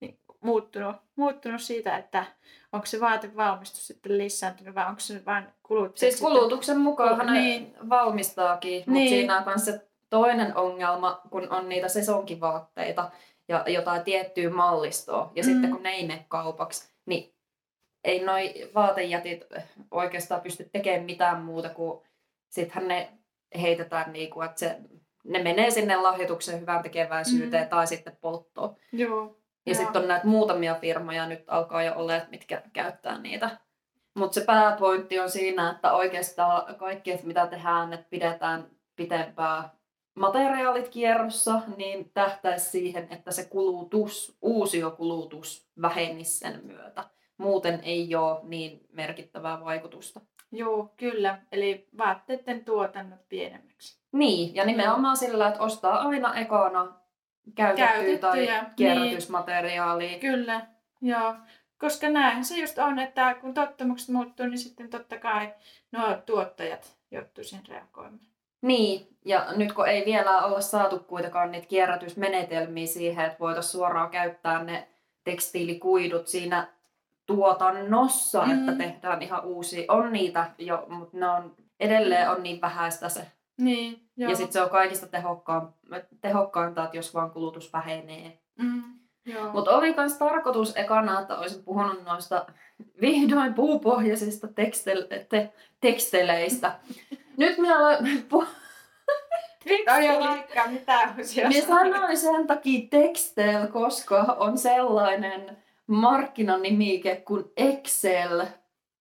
niin, muuttunut, muuttunut siitä, että onko se vaatevalmistus sitten lisääntynyt vai onko se vain kuluttajat Siis kulutuksen mukaan Niin. valmistaakin, mutta Niin. siinä on myös se toinen ongelma, kun on niitä sesonkivaatteita ja jotain tiettyä mallistoa. Ja Mm. sitten kun ne ei mene kaupaksi, niin ei noi vaatejätit oikeastaan pysty tekemään mitään muuta kuin sittenhän ne heitetään niin kuin, että se, ne menee sinne lahjoituksen hyvän tekeväisyyteen Mm. tai sitten polttoon. Joo. Ja sitten on näitä muutamia firmoja nyt alkaa jo olla, että mitkä käyttää niitä. Mutta se pääpointti on siinä, että oikeastaan kaikki, mitä tehdään, että pidetään pitempää materiaalit kierrossa, niin tähtäisi siihen, että se kulutus, uusiokulutus vähenisi sen myötä. Muuten ei ole niin merkittävää vaikutusta. Joo, kyllä. Eli vaatteiden tuotannot pienemmäksi. Niin, ja nimenomaan sillä, että ostaa aina ekana käytettyä Käytettyjä, tai niin. kierrätysmateriaalia. Kyllä, joo. Koska näinhän se just on, että kun tottumukset muuttuu, niin sitten totta kai nuo tuottajat joutuu siihen reagoimaan. Niin, ja nyt kun ei vielä olla saatu kuitenkaan niitä kierrätysmenetelmiä siihen, että voitaisiin suoraan käyttää ne tekstiilikuidut siinä tuotannossa, Mm. että tehdään ihan uusia. On niitä jo, mutta ne on, edelleen on niin vähäistä se. Niin, joo. Ja sitten se on kaikista tehokkaan, tehokkainta, että jos vaan kulutus vähenee. Mm. Mutta oli myös tarkoitus ekana, että olisin puhunut noista vihdoin puupohjaisista tekstel, te, teksteleistä. Nyt minä olen jo laikkaa mitä Minä sanoin sen takia Textel, koska on sellainen markkinanimike kuin Excel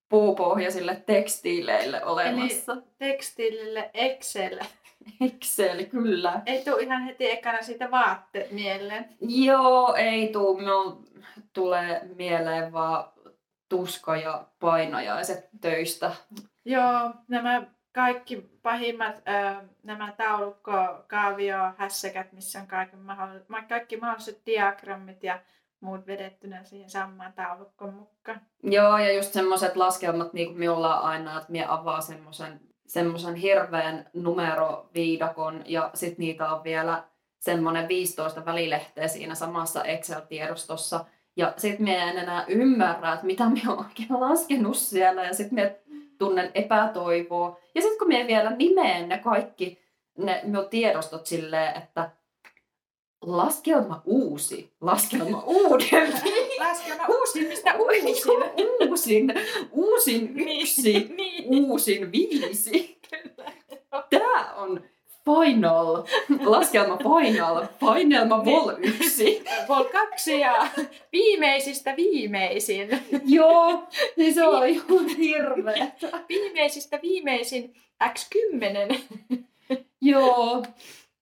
puupohjaisille tekstiileille olemassa. Tekstiilille Excel. Excel, kyllä. Ei tule ihan heti ekana siitä vaatteet mieleen. Joo, ei tuu. Minun tulee mieleen vaan tuska ja painajaiset töistä. Joo, nämä kaikki pahimmat, ö, nämä taulukko, kaavio, hässäkät, missä on kaiken mahdolliset, kaikki mahdolliset diagrammit ja muut vedettynä siihen samaan taulukkoon mukaan. Joo, ja just semmoiset laskelmat, niin kuin minulla on aina, että minä avaa semmoisen semmoisen hirveän numeroviidakon ja sitten niitä on vielä semmoinen 15 välilehteä siinä samassa Excel-tiedostossa. Ja sitten minä en enää ymmärrä, että mitä olen oikein laskenut siellä ja sitten minä tunnen epätoivoa. Ja sitten kun minä vielä nimeen ne kaikki ne minun tiedostot silleen, että laskelma uusi, laskelma uudempi. Laskelma uusimmista uusin. uusin, uusin yksi, niin. uusin viisi. Tämä on Final. Laskelma Final. Finelma Vol 1. Vol 2 ja viimeisistä viimeisin. Joo, niin se on ihan hirveä. Viimeisistä viimeisin X10. Joo,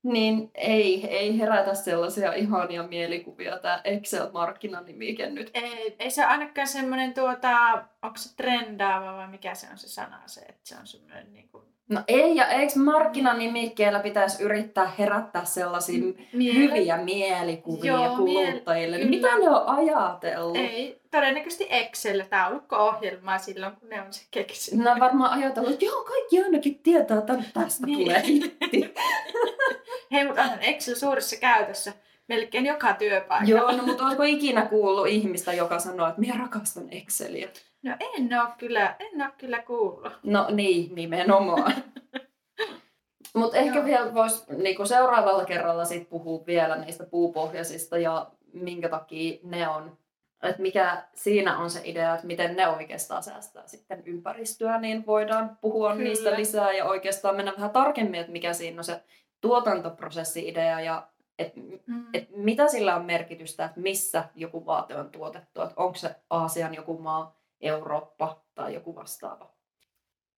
niin ei, ei herätä sellaisia ihania mielikuvia tämä Excel-markkinanimike nyt. Ei, ei se ole ainakaan semmoinen, tuota, onko se trendaava vai mikä se on se sana se, että se on semmoinen niin kuin... No ei, ja eikö markkinanimikkeellä pitäisi yrittää herättää sellaisia Miele- hyviä mielikuvia Joo, kuluttajille? miel- niin mitä ne on ajatellut? Ei, todennäköisesti Excel, taulukko-ohjelmaa silloin, kun ne on se keksinyt. Ne on varmaan ajatellut, että joo, kaikki ainakin tietää, että tästä Niin. tulee hitti. Hei, mutta onhan Excel suuressa käytössä melkein joka työpaikalla. Joo, no mutta oletko ikinä kuullut ihmistä, joka sanoo, että minä rakastan Exceliä? No en oo kyllä, en oo kyllä kuullut. No niin, nimenomaan. Mutta ehkä Joo. vielä voisi niinku seuraavalla kerralla sit puhua vielä niistä puupohjaisista ja minkä takia ne on. Että mikä siinä on se idea, että miten ne oikeastaan säästää sitten ympäristöä, niin voidaan puhua Kyllä. niistä lisää ja oikeastaan mennä vähän tarkemmin, että mikä siinä on se tuotantoprosessi-idea ja että Mm. et mitä sillä on merkitystä, että missä joku vaate on tuotettu, että onko se Aasian joku maa, Eurooppa tai joku vastaava.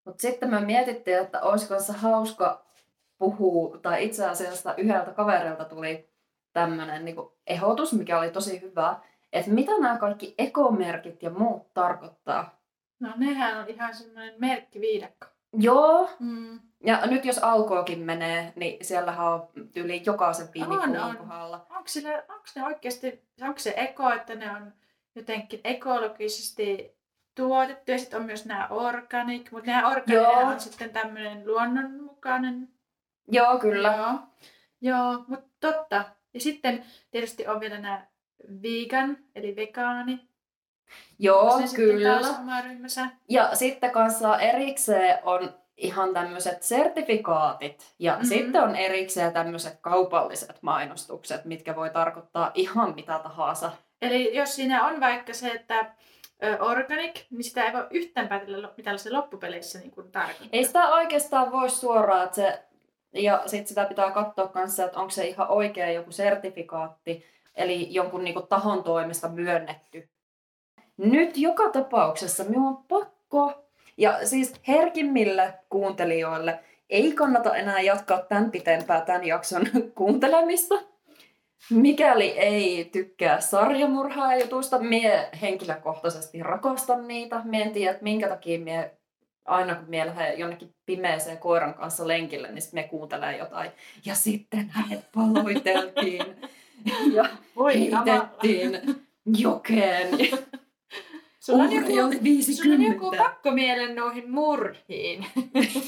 Mutta sitten me mietittiin, että olisiko se hauska puhua, tai itse asiassa yhdeltä kaverilta tuli tämmöinen niin ehdotus, mikä oli tosi hyvä, että mitä nämä kaikki ekomerkit ja muut tarkoittaa. No nehän on ihan semmoinen merkkiviidakko. Joo, Mm. ja nyt jos alkoakin menee, niin siellähän on yli jokaisen On, viinipullon on. kohdalla. Onko, sillä, onko ne oikeasti, onko se eko, että ne on jotenkin ekologisesti tuotettu ja sitten on myös nämä organic, mutta nämä organic on sitten tämmöinen luonnonmukainen. Joo, kyllä. Joo, Joo mutta totta. Ja sitten tietysti on vielä nämä vegan, eli vegaani. Joo, sitten kyllä. ryhmänsä? Ja sitten kanssa erikseen on ihan tämmöiset sertifikaatit. Ja Mhm. mm-hmm. sitten on erikseen tämmöiset kaupalliset mainostukset, mitkä voi tarkoittaa ihan mitä tahansa. Eli jos siinä on vaikka se, että organic, niin sitä ei voi yhtään päätellä, mitä se loppupeleissä niin kuin tarkoittaa. Ei sitä oikeastaan voi suoraan, että se, ja sitten sitä pitää katsoa kanssa, että onko se ihan oikea joku sertifikaatti, eli jonkun niinku tahon toimesta myönnetty. Nyt joka tapauksessa minun on pakko, ja siis herkimmille kuuntelijoille, ei kannata enää jatkaa tämän pitempää tämän jakson kuuntelemista. Mikäli ei tykkää sarjamurhaa jutusta, mie henkilökohtaisesti rakastan niitä. Mie en tiedä, että minkä takia mie aina kun mie lähden jonnekin pimeeseen koiran kanssa lenkille, niin sit me kuuntelee jotain. Ja sitten hänet paloiteltiin ja Voi heitettiin jokeen. Sulla on, joku, oli sulla on 50. joku pakkomielen noihin murhiin.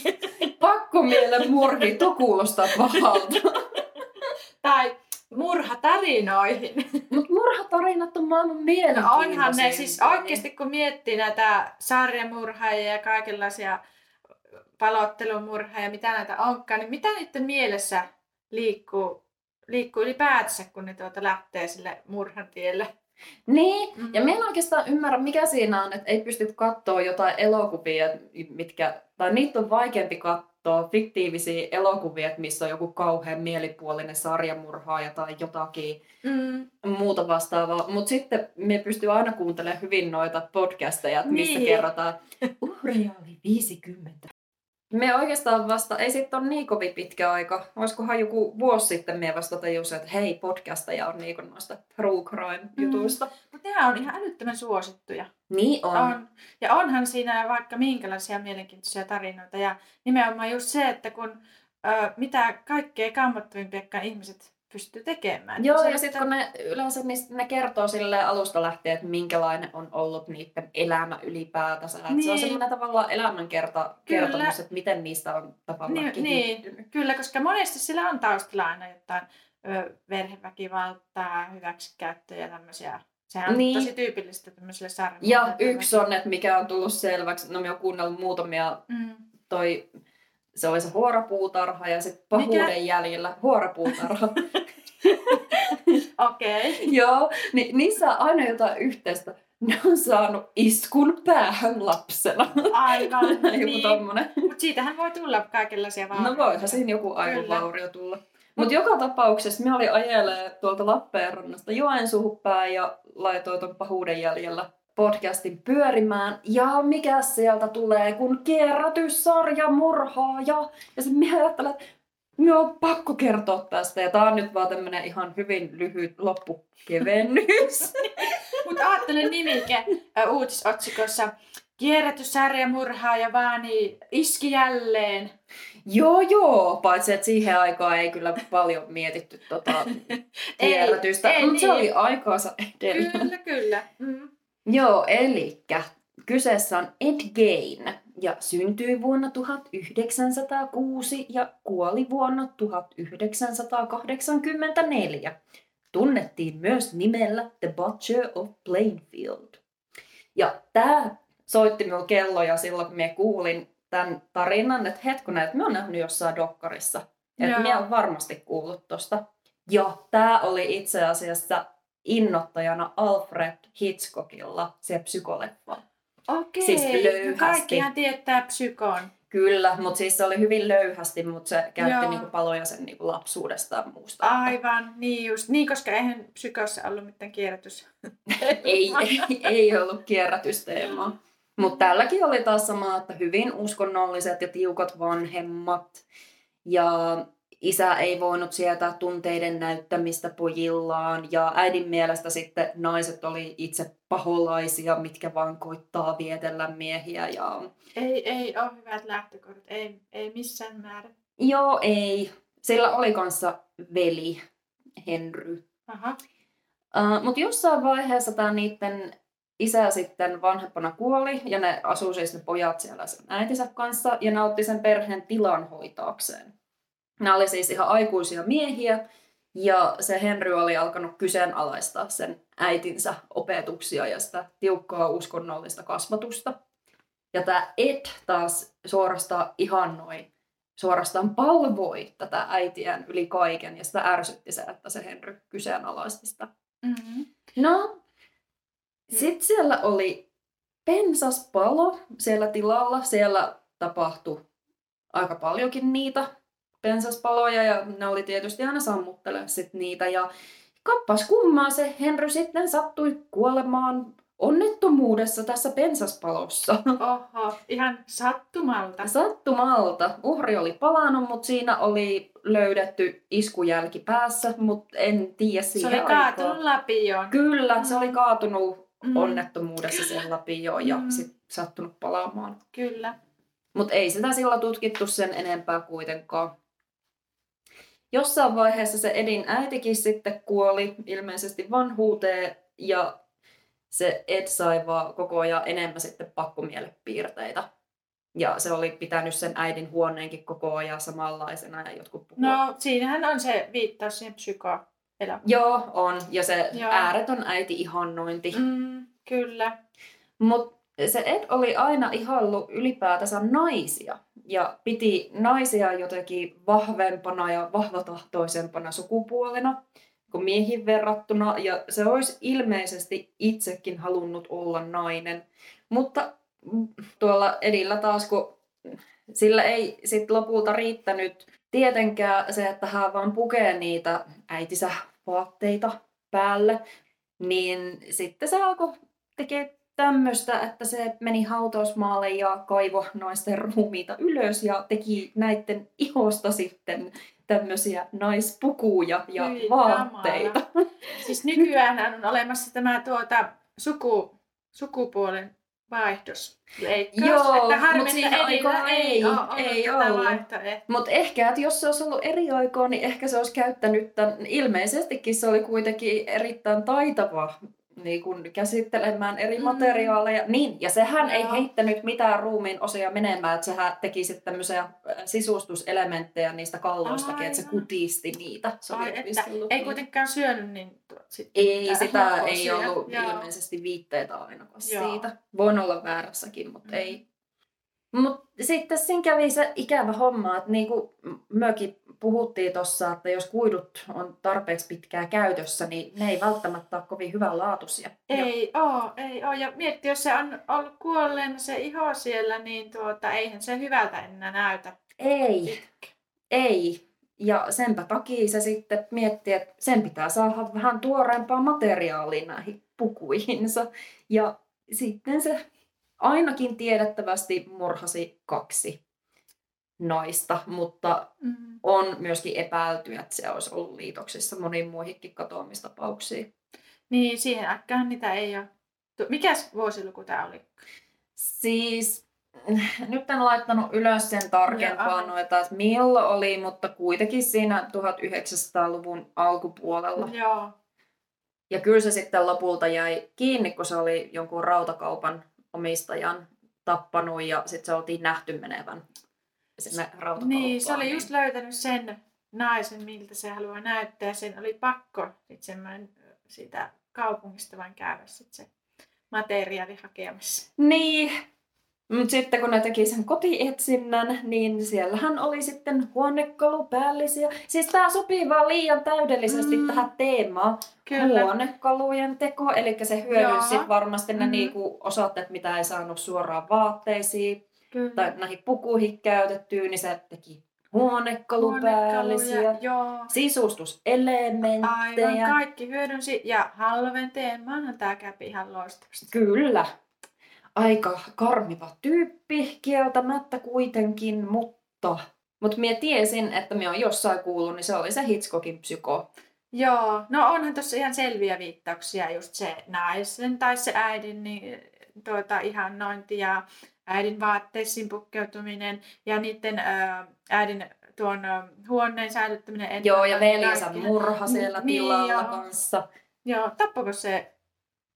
Pakko mielen murhi, tuo kuulostaa pahalta. tai murhatarinoihin. Mutta murhatarinat on maailman No mielenkiintoisimpia. onhan ne siis oikeasti, kun miettii näitä sarjamurhaajia ja kaikenlaisia palottelumurhaajia, mitä näitä onkaan, niin mitä niiden mielessä liikkuu, liikkuu ylipäätänsä, kun ne tuota lähtee sille murhan tielle? Niin, Mm. ja minä en oikeastaan ymmärrä, mikä siinä on, että ei pysty katsoa jotain elokuvia, mitkä, tai niitä on vaikeampi katsoa, fiktiivisiä elokuvia, missä on joku kauhean mielipuolinen sarjamurhaaja tai jotakin Mm. muuta vastaavaa. Mutta sitten me pystyy aina kuuntelemaan hyvin noita podcasteja, Niin. kerrotaan, uhreja oli 50. Me oikeastaan vasta, ei sitten ole niin kovin pitkä aika. Olisikohan joku vuosi sitten me vasta tajusin, että hei, podcasteja on niin noista true crime jutuista. Mutta nämä on ihan älyttömän suosittuja. Niin on. On. Ja onhan siinä vaikka minkälaisia mielenkiintoisia tarinoita. Ja nimenomaan just se, että kun ö, mitä kaikkea kammottavimpia ihmiset pystyy tekemään. Joo, ja sitten kun ne yleensä niistä, ne kertoo sille alusta lähtien, että minkälainen on ollut niiden elämä ylipäätänsä. Niin. Se on Niin. semmoinen tavallaan elämänkerta, Kyllä. kertomus, että miten niistä on tavallaan Niin, niin. Kyllä, koska monesti sillä on taustalla aina jotain ö, verheväkivaltaa, hyväksikäyttöä ja tämmöisiä. Sehän on Niin. tosi tyypillistä tämmöiselle sarjalle. Ja yksi on, että mikä on tullut selväksi, no me on kuunnellut muutamia, Mm. toi, se oli se huorapuutarha ja sitten pahuuden Mikä? jäljellä huorapuutarha. Okei. Okay. Joo, niin niissä on aina jotain yhteistä. ne on saanut iskun päähän lapsena. Aivan, Joku niin. tommonen. Mutta siitähän voi tulla kaikenlaisia No vaurioita. voihan siinä joku aivovaurio tulla. Mutta joka tapauksessa me oli ajelee tuolta Lappeenrannasta Joensuuhun päin ja laitoin ton pahuuden jäljellä podcastin pyörimään. Ja mikä sieltä tulee, kun kierrätyssarja murhaaja. Ja sitten minä ajattelen, että on pakko kertoa tästä. Ja tää on nyt vaan tämmönen ihan hyvin lyhyt loppukevennys. Mutta ajattelen nimike uutisotsikossa. Kierrätyssarja murhaa ja vaani iski jälleen. joo joo, paitsi että siihen aikaan ei kyllä paljon mietitty tota kierrätystä. ei Mutta se niin. oli aikaansa edellä. Kyllä, kyllä. Mm. Joo, eli kyseessä on Ed Gein ja syntyi vuonna 1906 ja kuoli vuonna 1984. Tunnettiin myös nimellä The Butcher of Plainfield. Ja tämä soitti minulle kelloja silloin, kun minä kuulin tämän tarinan, että hetkonen, että minä olen nähnyt jossain dokkarissa. Että minä olen varmasti kuullut tosta. Ja tämä oli itse asiassa innottajana Alfred Hitchcockilla se psykoleffa. Okei, Siis no löyhästi. kaikkihan tietää psykon. Kyllä, mutta siis se oli hyvin löyhästi, mutta se käytti Joo. niinku paloja sen niinku lapsuudestaan muusta. Aivan, niin just. Niin, koska eihän psykossa ollut mitään kierrätys. ei, ei, ei ollut kierrätysteemaa. Mutta tälläkin oli taas sama, että hyvin uskonnolliset ja tiukat vanhemmat. Ja isä ei voinut sietää tunteiden näyttämistä pojillaan. Ja äidin mielestä sitten naiset oli itse paholaisia, mitkä vaan koittaa vietellä miehiä. Ja... Ei, ei ole hyvät lähtökohdat. Ei, ei missään määrin. Joo, ei. Sillä oli kanssa veli, Henry. Aha. Uh, Mutta jossain vaiheessa tämä niiden isä sitten vanhempana kuoli ja ne asuu siis ne pojat siellä sen äitinsä kanssa ja ne otti sen perheen tilan hoitaakseen. Nämä oli siis ihan aikuisia miehiä ja se Henry oli alkanut kyseenalaistaa sen äitinsä opetuksia ja sitä tiukkaa uskonnollista kasvatusta. Ja tämä Ed taas suorastaan ihannoi, suorastaan palvoi tätä äitiään yli kaiken ja sitä ärsytti se, että se Henry kyseenalaisti sitä Mm-hmm. No, sitten siellä oli pensaspalo siellä tilalla. Siellä tapahtui aika paljonkin niitä pensaspaloja ja ne oli tietysti aina sammuttelemaan sit niitä. Ja kappas kummaa se Henry sitten sattui kuolemaan onnettomuudessa tässä pensaspalossa. Oho, ihan sattumalta. Sattumalta. Uhri oli palannut, mutta siinä oli löydetty iskujälki päässä, mutta en tiedä Se siihen oli aikaan. kaatunut lapioon. Kyllä, se oli Mm. kaatunut Mm. onnettomuudessa sen lapioon ja Mm. sit sattunut palaamaan. Kyllä. Mutta ei sitä sillä tutkittu sen enempää kuitenkaan. Jossain vaiheessa se Edin äitikin sitten kuoli ilmeisesti vanhuuteen ja se Ed sai vaan koko ajan enemmän sitten pakkomielepiirteitä. Ja se oli pitänyt sen äidin huoneenkin koko ajan samanlaisena ja jotkut puhuu. No, siinähän on se viittaus siihen psyko Joo, on. Ja se Joo. ääretön äiti ihannointi. Mm, kyllä. Mutta se Ed oli aina ihallut ylipäätänsä naisia ja piti naisia jotenkin vahvempana ja vahvatahtoisempana sukupuolena kuin miehiin verrattuna. Ja se olisi ilmeisesti itsekin halunnut olla nainen. Mutta tuolla Edillä taas, kun sillä ei sit lopulta riittänyt tietenkään se, että hän vaan pukee niitä äitisä vaatteita päälle, niin sitten se alkoi tekee tämmöistä, että se meni hautausmaalle ja kaivo naisten ruumiita ylös ja teki näiden ihosta sitten tämmöisiä naispukuja ja Hyi vaatteita. Siis nykyään on olemassa tämä tuota, suku, sukupuolen vaihdos. Leikkaus, Joo, että harmi, mut että siihen Edillä aikaan ei, ei- ole ei ollut. vaihtoehtoa. Mutta ehkä, että jos se olisi ollut eri aikaa, niin ehkä se olisi käyttänyt tämän. Ilmeisestikin se oli kuitenkin erittäin taitava niin kun käsittelemään eri Mm. materiaaleja. Niin, ja sehän ei Joo. heittänyt mitään ruumiin osia menemään, että sehän teki sitten tämmöisiä äh, sisustuselementtejä niistä kalloistakin, että se Aivan. kutisti niitä. Se Ai, että ei kuitenkaan syönyt niin sitten Ei, sitä ei ollut Joo. ilmeisesti viitteitä ainakaan Joo. siitä. Voin olla väärässäkin, mutta Mm. ei. Mutta sitten siinä kävi se ikävä homma, että niin kuin mökin puhuttiin tuossa, että jos kuidut on tarpeeksi pitkää käytössä, niin ne ei välttämättä ole kovin hyvänlaatuisia. Ei oo, ei oo. Ja mietti, jos se on ollut kuolleena se iho siellä, niin tuota, eihän se hyvältä enää näytä. Ei, ei. Ja senpä takia se sitten mietti, että sen pitää saada vähän tuoreempaa materiaalia näihin pukuihinsa. Ja sitten se ainakin tiedettävästi murhasi kaksi naista, mutta Mm. on myöskin epäilty, että se olisi ollut liitoksissa moniin muihinkin katoamistapauksiin. Niin, siihen aikaan niitä ei ole. Mikäs vuosiluku tämä oli? Siis nyt en laittanut ylös sen tarkempaa Joo. noita, että milloin oli, mutta kuitenkin siinä 1900-luvun alkupuolella. Joo. Ja kyllä se sitten lopulta jäi kiinni, kun se oli jonkun rautakaupan omistajan tappanut ja sitten se oltiin nähty menevän sinne rautakauppaan. Niin, se oli just löytänyt sen naisen, miltä se haluaa näyttää. ja Sen oli pakko sit semmoinen siitä kaupungista vain käydä sit se materiaali hakemassa. Niin, mutta sitten kun ne teki sen kotietsinnän, niin siellähän oli sitten huonekalupäällisiä. Siis tämä sopii vaan liian täydellisesti Mm. mm. tähän teemaan. Kyllä. Huonekalujen teko, eli se hyödynsi varmasti ne Mhm. niinku osoitteet, mitä ei saanut suoraan vaatteisiin Kyllä. tai näihin pukuihin käytettyä, niin se teki huonekalupäällisiä, sisustuselementtejä. Aivan, kaikki hyödynsi. Ja Halloween teemaanhan tämä käpi ihan loistavasti. Kyllä. Aika karmiva tyyppi kieltämättä kuitenkin, mutta... Mutta minä tiesin, että minä olen jossain kuullut, niin se oli se Hitchcockin psyko. Joo, no onhan tuossa ihan selviä viittauksia, just se naisen tai se äidin niin, tuota, ihannointi ja äidin vaatteisiin pukkeutuminen ja niiden ää, äidin tuon huoneen säilyttäminen. Joo, ja veljensä kaikki. murha siellä Niin, tilalla joo. kanssa. Joo, tappako se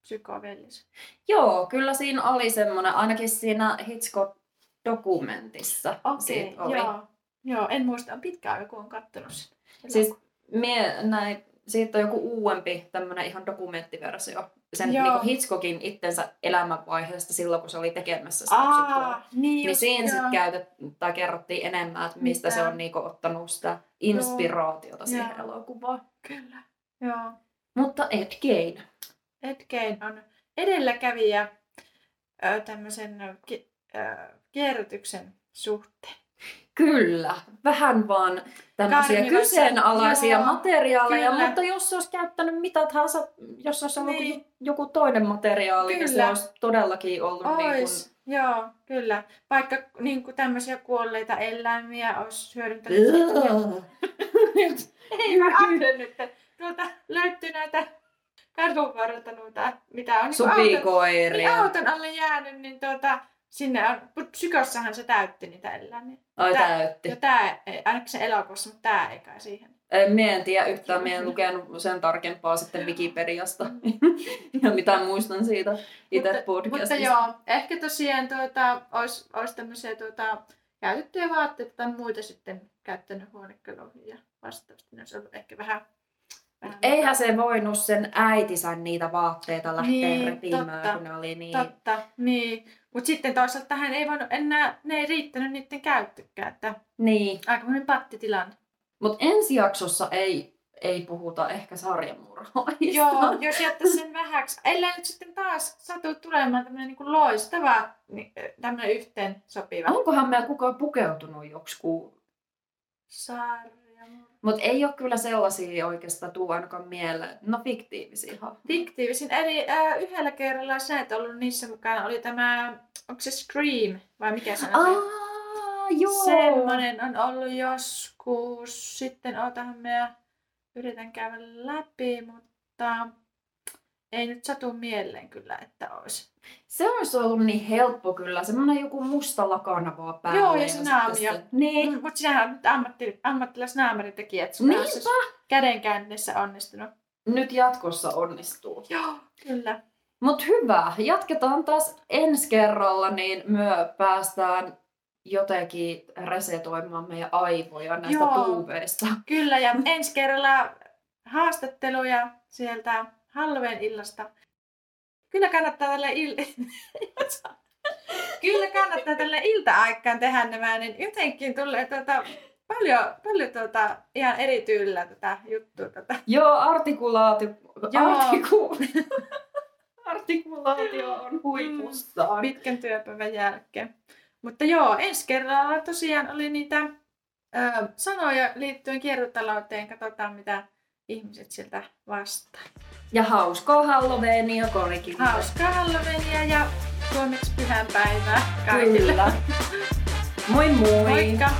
psykoveljensä? Joo, kyllä siinä oli semmoinen, ainakin siinä Hitchcock-dokumentissa Okei, siitä oli. joo. Joo, en muista, on pitkä aika, kun on kattonut sen. Siis mie näin, siitä on joku uudempi tämmöinen ihan dokumenttiversio. Sen Joo. niin Hitchcockin itsensä elämänvaiheesta silloin, kun se oli tekemässä sitä. Aa, niin, Niin just, siinä joo. sitten käytet, tai kerrottiin enemmän, että mistä Mitä? se on niinku ottanut sitä inspiraatiota siihen Joo. elokuvaan. Kyllä, joo. Mutta Ed Gein. Ed Gein on edelläkävijä tämmöisen ki- kierrätyksen suhteen. Kyllä, vähän vaan tämmöisiä kyseenalaisia joo, materiaaleja, kyllä. mutta jos se olisi käyttänyt mitä tahansa, jos olisi ollut Niin. joku toinen materiaali, niin se Kyllä. olisi todellakin ollut niin kuin, Ois, joo, kyllä. Vaikka niin kuin tämmöisiä kuolleita eläimiä olisi hyödyntänyt. Ei mä nyt, tuolta löytyy näitä kadun varrelta noita, mitä on niin auton, niin auton alle jäänyt, niin tuota, sinne on, psykossahan se täytti niitä eläimiä. Ai Tää- täytti. Ja tää, ainakin se elokuvassa, mutta tää ei kai siihen. En, mie en tiedä yhtään, mie en lukenut sen tarkempaa sitten Wikipediasta. ja mitä muistan siitä itse mutta, podcastista. mutta joo, ehkä tosiaan tuota, olisi, olisi tämmöisiä tuota, käytettyjä vaatteita tai muita sitten käyttänyt huonekaluihin ja vastaavasti. Ne olisi ollut ehkä vähän... vähän Eihän se voinut sen äitinsä niitä vaatteita lähteä Niin, repimään, totta, kun ne oli niin... Totta, niin. Mutta sitten toisaalta hän ei voinut enää, ne ei riittänyt niiden käyttökään, että Niin. aikamoinen pattitilanne. Mutta ensi jaksossa ei, ei puhuta ehkä sarjamurhaajista. Joo, jos jättäisi sen vähäksi. Ellei nyt sitten taas satu tulemaan tämmöinen niin loistava, niin, tämmöinen yhteen sopiva Onkohan meillä kukaan pukeutunut joksikin? sarja. Mutta ei ole kyllä sellaisia oikeastaan tuu ainakaan mieleen. No fiktiivisiä hahmoja. Fiktiivisin. Eli äh, yhdellä kerralla sä et ollut niissä mukana. Oli tämä, onko se Scream vai mikä se on? Aa, joo. Semmoinen on ollut joskus. Sitten ootahan me yritän käydä läpi, mutta ei nyt satu mieleen kyllä, että olisi. Se olisi ollut niin helppo kyllä. Semmoinen joku musta lakana vaan päällä. Joo, ja se naamio. se- Niin. Mm, mutta sinähän on nyt ammatti, ammattilaisnaamaritekijä, että sun Niinpä. kädenkäännissä onnistunut. Nyt jatkossa onnistuu. Joo, kyllä. Mutta hyvä. Jatketaan taas ensi kerralla, niin myö päästään jotenkin resetoimaan meidän aivoja näistä Joo. tuuveista. Kyllä, ja ensi kerralla haastatteluja sieltä Halloween illasta. Kyllä kannattaa tälle il... kyllä kannattaa tälle ilta-aikaan tehdä nämä, niin jotenkin tulee tuota, paljon, paljon tuota, ihan eri tyylillä tätä juttua. Tätä. Joo, artikulaatio. Joo. Artiku... Artikulaatio on huipussaan. Pitkän työpäivän jälkeen. Mutta joo, ensi kerralla tosiaan oli niitä ö, sanoja liittyen kiertotalouteen. Katsotaan, mitä ihmiset sieltä vastaa. Ja hauskaa Halloweenia korikin. Hauskaa Halloweenia ja suomeksi pyhänpäivää kaikille. Kyllä. Moi moi! Moikka!